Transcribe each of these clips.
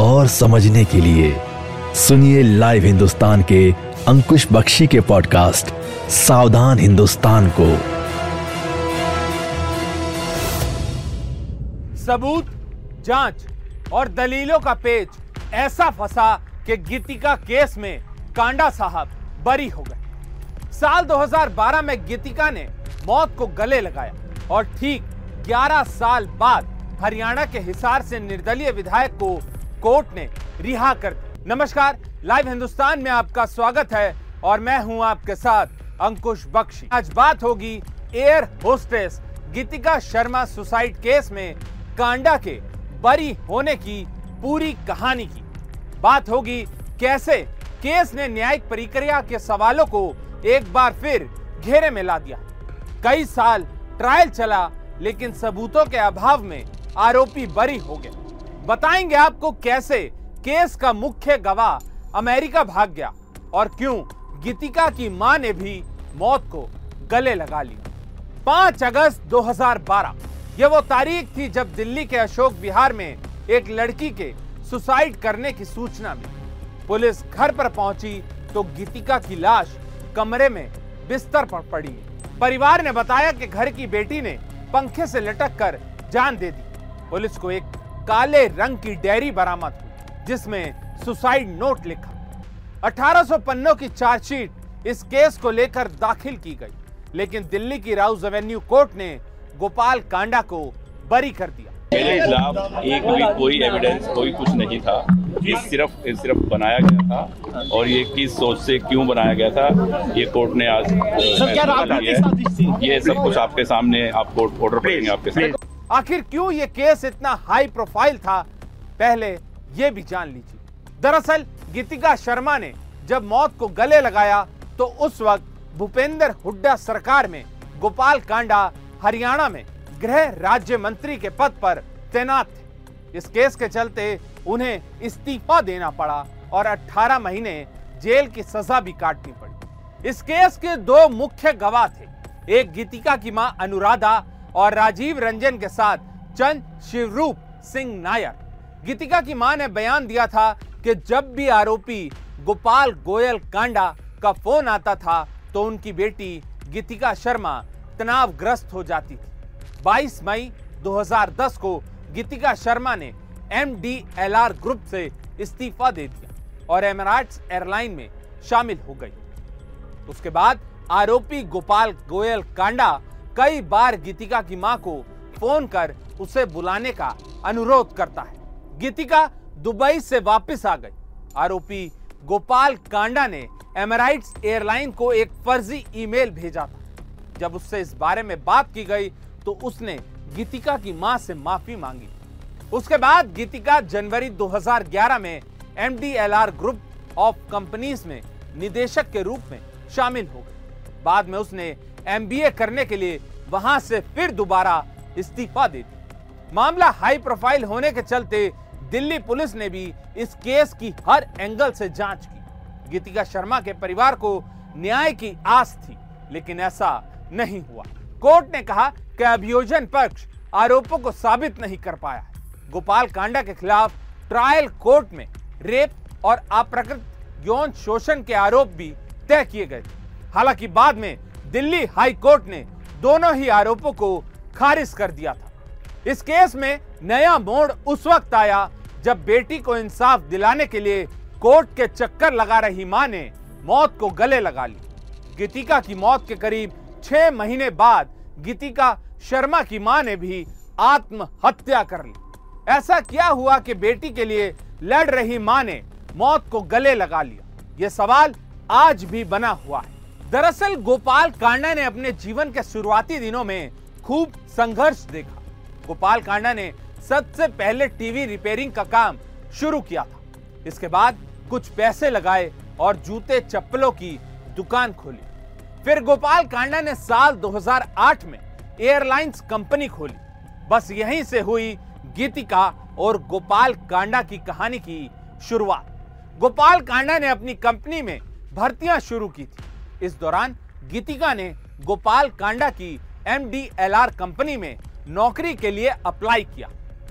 और समझने के लिए सुनिए लाइव हिंदुस्तान के अंकुश बख्शी के पॉडकास्ट सावधान हिंदुस्तान को। सबूत, जाँच और दलीलों का पेच ऐसा फंसा कि गीतिका केस में कांडा साहब बरी हो गए। साल 2012 में गीतिका ने मौत को गले लगाया और ठीक 11 साल बाद हरियाणा के हिसार से निर्दलीय विधायक को कोर्ट ने रिहा कर दिया नमस्कार, लाइव हिंदुस्तान में आपका स्वागत है और मैं हूँ आपके साथ अंकुश बख्शी। आज बात होगी air hostess Geetika Sharma suicide case में कांडा के बरी होने की पूरी कहानी की। बात होगी कैसे केस ने न्यायिक प्रक्रिया के सवालों को एक बार फिर घेरे में ला दिया। कई साल ट्रायल चला, लेकिन सबूतों के अभाव में आरोपी बरी हो गए बताएँगे आपको कैसे केस का मुख्य गवाह अमेरिका भाग गया और क्यों गीतिका की माँ ने भी मौत को गले लगा लिया पाँच अगस्त 2012 यह वो तारीख थी जब दिल्ली के अशोक विहार में एक लड़की के सुसाइड करने की सूचना मिली। पुलिस घर पर पहुँची तो गीतिका की लाश कमरे में बिस्तर पर पड़ी। परिवार ने बताया कि घर की बेटी ने पंखे से लटक कर जान दे दी। पुलिस को एक काले रंग की डायरी बरामद हुई जिसमें सुसाइड नोट लिखा। 1800 पन्नों की चार्जशीट इस केस को लेकर दाखिल की गई लेकिन दिल्ली की राउज एवेन्यू कोर्ट ने गोपाल कांडा को बरी कर दिया। मेरे खिलाफ एक भी कोई एविडेंस कोई कुछ नहीं था। ये सिर्फ़ ये सिर्फ़ बनाया गया था और ये किस सोच से क्यों बनाया गया था ये कोर्ट ने आज ये सब कुछ आपके सामने आप कोर्ट ऑर्डर आपके सामने। आखिर क्यों ये केस इतना हाई प्रोफ़ाइल था? पहले ये भी जान लीजिए। दरअसल, गीतिका शर्मा ने जब मौत को गले लगाया तो उस वक्त भूपेंद्र हुड्डा सरकार में, गोपाल कांडा हरियाणा में गृह राज्य मंत्री के पद पर तैनात थे। इस केस के चलते उन्हें इस्तीफा देना पड़ा और 18 महीने जेल की सजा भी काटनी पड़ी। इस केस के दो मुख्य गवाह थे। एक गीतिका की माँ अनुराधा और राजीव रंजन के साथ चंद शिवरूप सिंह नायर। गीतिका की माँ ने बयान दिया था कि जब भी आरोपी गोपाल गोयल कांडा का फ़ोन आता था तो उनकी बेटी गीतिका शर्मा तनावग्रस्त हो जाती थी। 22 मई 2010 को गीतिका शर्मा ने एमडीएलआर ग्रुप से इस्तीफा दे दिया और एमराट्स एयरलाइन में शामिल हो गई। उसके बाद आरोपी गोपाल गोयल कांडा कई बार गीतिका की माँ को फ़ोन कर उसे बुलाने का अनुरोध करता है। गीतिका दुबई से वापस आ गई। आरोपी गोपाल कांडा ने एमराइट्स एयरलाइन को एक फर्जी ईमेल भेजा था। जब उससे इस बारे में बात की गई तो उसने गीतिका की माँ से माफ़ी मांगी। उसके बाद गीतिका जनवरी 2011 में एमडीएलआर ग्रुप ऑफ़ कंपनीज़ में निदेशक के रूप में शामिल हो गई। बाद में उसने एमबीए करने के लिए वहाँ से फिर दोबारा इस्तीफा दे दी मामला हाई प्रोफ़ाइल होने के चलते दिल्ली पुलिस ने भी इस केस की हर एंगल से जाँच की। गीतिका शर्मा के परिवार को न्याय की आस थी, लेकिन ऐसा नहीं हुआ। कोर्ट ने कहा कि अभियोजन पक्ष आरोपों को साबित नहीं कर पाया गोपाल कांडा के खिलाफ ट्रायल कोर्ट में रेप और अप्रकृत यौन शोषण के आरोप भी तय किए गए हालाँकि बाद में दिल्ली हाई कोर्ट ने दोनों ही आरोपों को खारिज कर दिया था। इस केस में नया मोड़ उस वक्त आया जब बेटी को इंसाफ दिलाने के लिए कोर्ट के चक्कर लगा रही माँ ने मौत को गले लगा ली। गीतिका की मौत के करीब छह महीने बाद गीतिका शर्मा की माँ ने भी आत्महत्या कर ली। ऐसा क्या हुआ कि बेटी के लिए लड़ रही माँ ने मौत को गले लगा लिया? यह सवाल आज भी बना हुआ है। दरअसल गोपाल कांडा ने अपने जीवन के शुरुआती दिनों में खूब संघर्ष देखा। गोपाल कांडा ने सबसे पहले टीवी रिपेयरिंग का काम शुरू किया था। इसके बाद कुछ पैसे लगाए और जूते चप्पलों की दुकान खोली। फिर गोपाल कांडा ने साल 2008 में एयरलाइंस कंपनी खोली। बस यहीं से हुई गीतिका और गोपाल कांडा की कहानी की शुरुआत। गोपाल कांडा ने अपनी कंपनी में भर्तियाँ शुरू की थी। इस दौरान गीतिका ने गोपाल कांडा की एमडीएलआर कंपनी में नौकरी के लिए अप्लाई किया।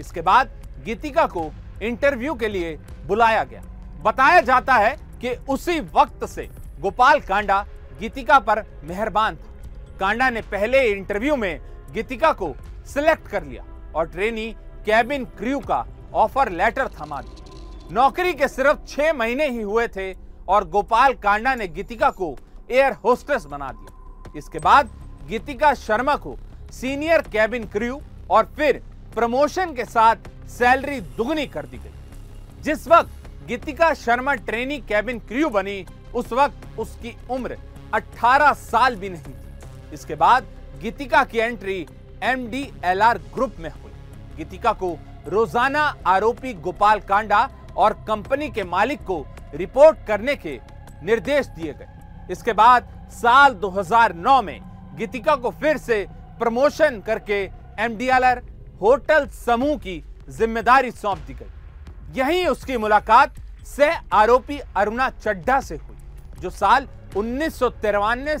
इसके बाद गीतिका को इंटरव्यू के लिए बुलाया गया। बताया जाता है कि उसी वक्त से गोपाल कांडा गीतिका पर मेहरबान था। कांडा ने पहले इंटरव्यू में गीतिका को सिलेक्ट कर लिया और ट्रेनी कैबिन क्रू का ऑफ़र लेटर थमा दिया नौकरी के सिर्फ़ छह महीने ही हुए थे और गोपाल कांडा ने गीतिका को एयर होस्टेस बना दिया। इसके बाद गीतिका शर्मा को सीनियर कैबिन क्रू और फिर प्रमोशन के साथ सैलरी दुगनी कर दी गई। जिस वक्त Geetika Sharma trainee cabin crew बनी, उस वक्त उसकी उम्र 18 साल भी नहीं थी। इसके बाद गीतिका की एंट्री एमडीएलआर ग्रुप में हुई। गीतिका को रोज़ाना आरोपी गोपाल कांडा और कंपनी के मालिक को रिपोर्ट करने के निर्देश दिए गए। इसके बाद साल 2009 में गीतिका को फिर से प्रमोशन करके एमडीएलआर होटल समूह की ज़िम्मेदारी सौंप दी गई। यहीं उसकी मुलाकात सह आरोपी अरुणा चड्ढा से हुई, जो साल उन्नीस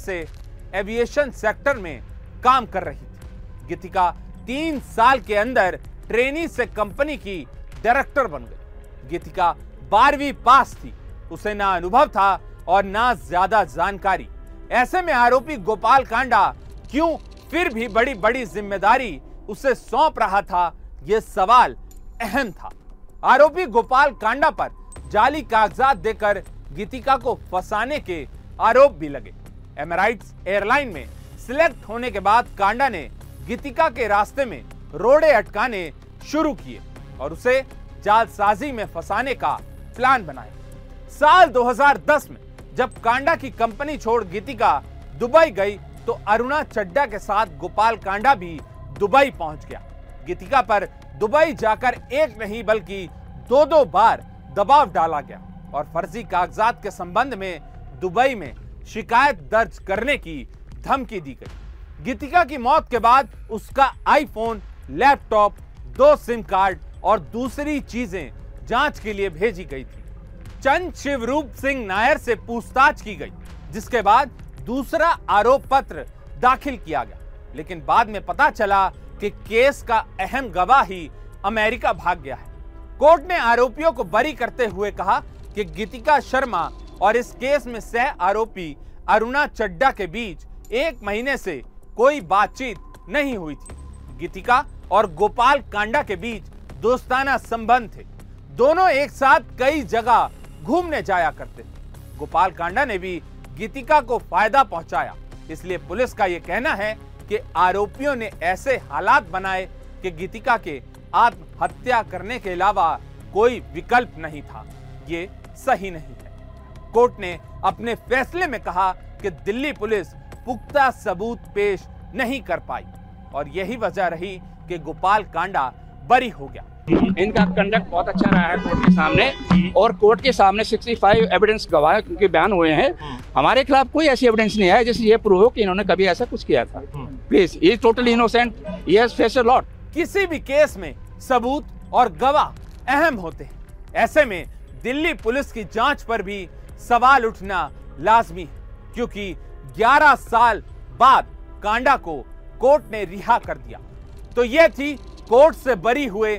से एविएशन सेक्टर में काम कर रही थी। गीतिका तीन साल के अंदर ट्रेनी से कंपनी की डायरेक्टर बन गई। गीतिका बारहवीं पास थी। उसे ना अनुभव था और ना ज़्यादा जानकारी। ऐसे में आरोपी गोपाल कांडा क्यों फिर भी बड़ी बड़ी ज़िम्मेदारी उसे सौंप रहा था यह सवाल अहम था। आरोपी गोपाल कांडा पर जाली कागजात देकर गीतिका को फंसाने के आरोप भी लगे। एमराइट्स एयरलाइन में सिलेक्ट होने के बाद कांडा ने गीतिका के रास्ते में रोड़े अटकाने शुरू किए और उसे जालसाजी में फंसाने का प्लान बनाया। साल 2010 में जब कांडा की कंपनी छोड़ गीतिका दुबई गई तो अरुणा चड्डा के साथ गोपाल कांडा भी दुबई पहुँच गया। गीतिका पर दुबई जाकर एक नहीं, बल्कि दो दो बार दबाव डाला गया और फर्जी कागजात के संबंध में दुबई में शिकायत दर्ज करने की धमकी दी गई। गीतिका की मौत के बाद उसका आईफोन, लैपटॉप, दो सिम कार्ड और दूसरी चीज़ें जाँच के लिए भेजी गई थी। चंद शिवरूप सिंह नायर से पूछताछ की गई, जिसके बाद दूसरा आरोप पत्र दाखिल किया गया। लेकिन बाद में पता चला कि केस का अहम गवाह ही अमेरिका भाग गया है। कोर्ट ने आरोपियों को बरी करते हुए कहा कि गीतिका शर्मा और इस केस में सह आरोपी अरुणा चड्डा के बीच एक महीने से कोई बातचीत नहीं हुई थी। गीतिका और गोपाल कांडा के बीच दोस्ताना संबंध थे। दोनों एक साथ कई जगह घूमने जाया करते। थे गोपाल कांडा ने भी गीतिका को फ़ायदा पहुँचाया। इसलिए पुलिस का यह कहना है कि आरोपियों ने ऐसे हालात बनाए कि गीतिका के आत्महत्या करने के अलावा कोई विकल्प नहीं था। ये सही नहीं है। कोर्ट ने अपने फैसले में कहा कि दिल्ली पुलिस पुख्ता सबूत पेश नहीं कर पाई और यही वजह रही कि गोपाल कांडा बरी हो गया। इनका कंडक्ट बहुत अच्छा रहा है कोर्ट के सामने। और कोर्ट के सामने 65 एविडेंस गवाह के बयान हुए हैं। हमारे खिलाफ कोई ऐसी एविडेंस नहीं है जिससे ये प्रूव हो कि इन्होंने कभी ऐसा कुछ किया था। प्लीज़ इज़ टोटली इनोसेंट ये फेस लॉट किसी भी केस में सबूत और गवाह अहम होते हैं। ऐसे में दिल्ली पुलिस की जाँच पर भी सवाल उठना लाजमी है, क्योंकि 11 साल बाद कांडा को कोर्ट ने रिहा कर दिया। तो यह थी कोर्ट से बरी हुए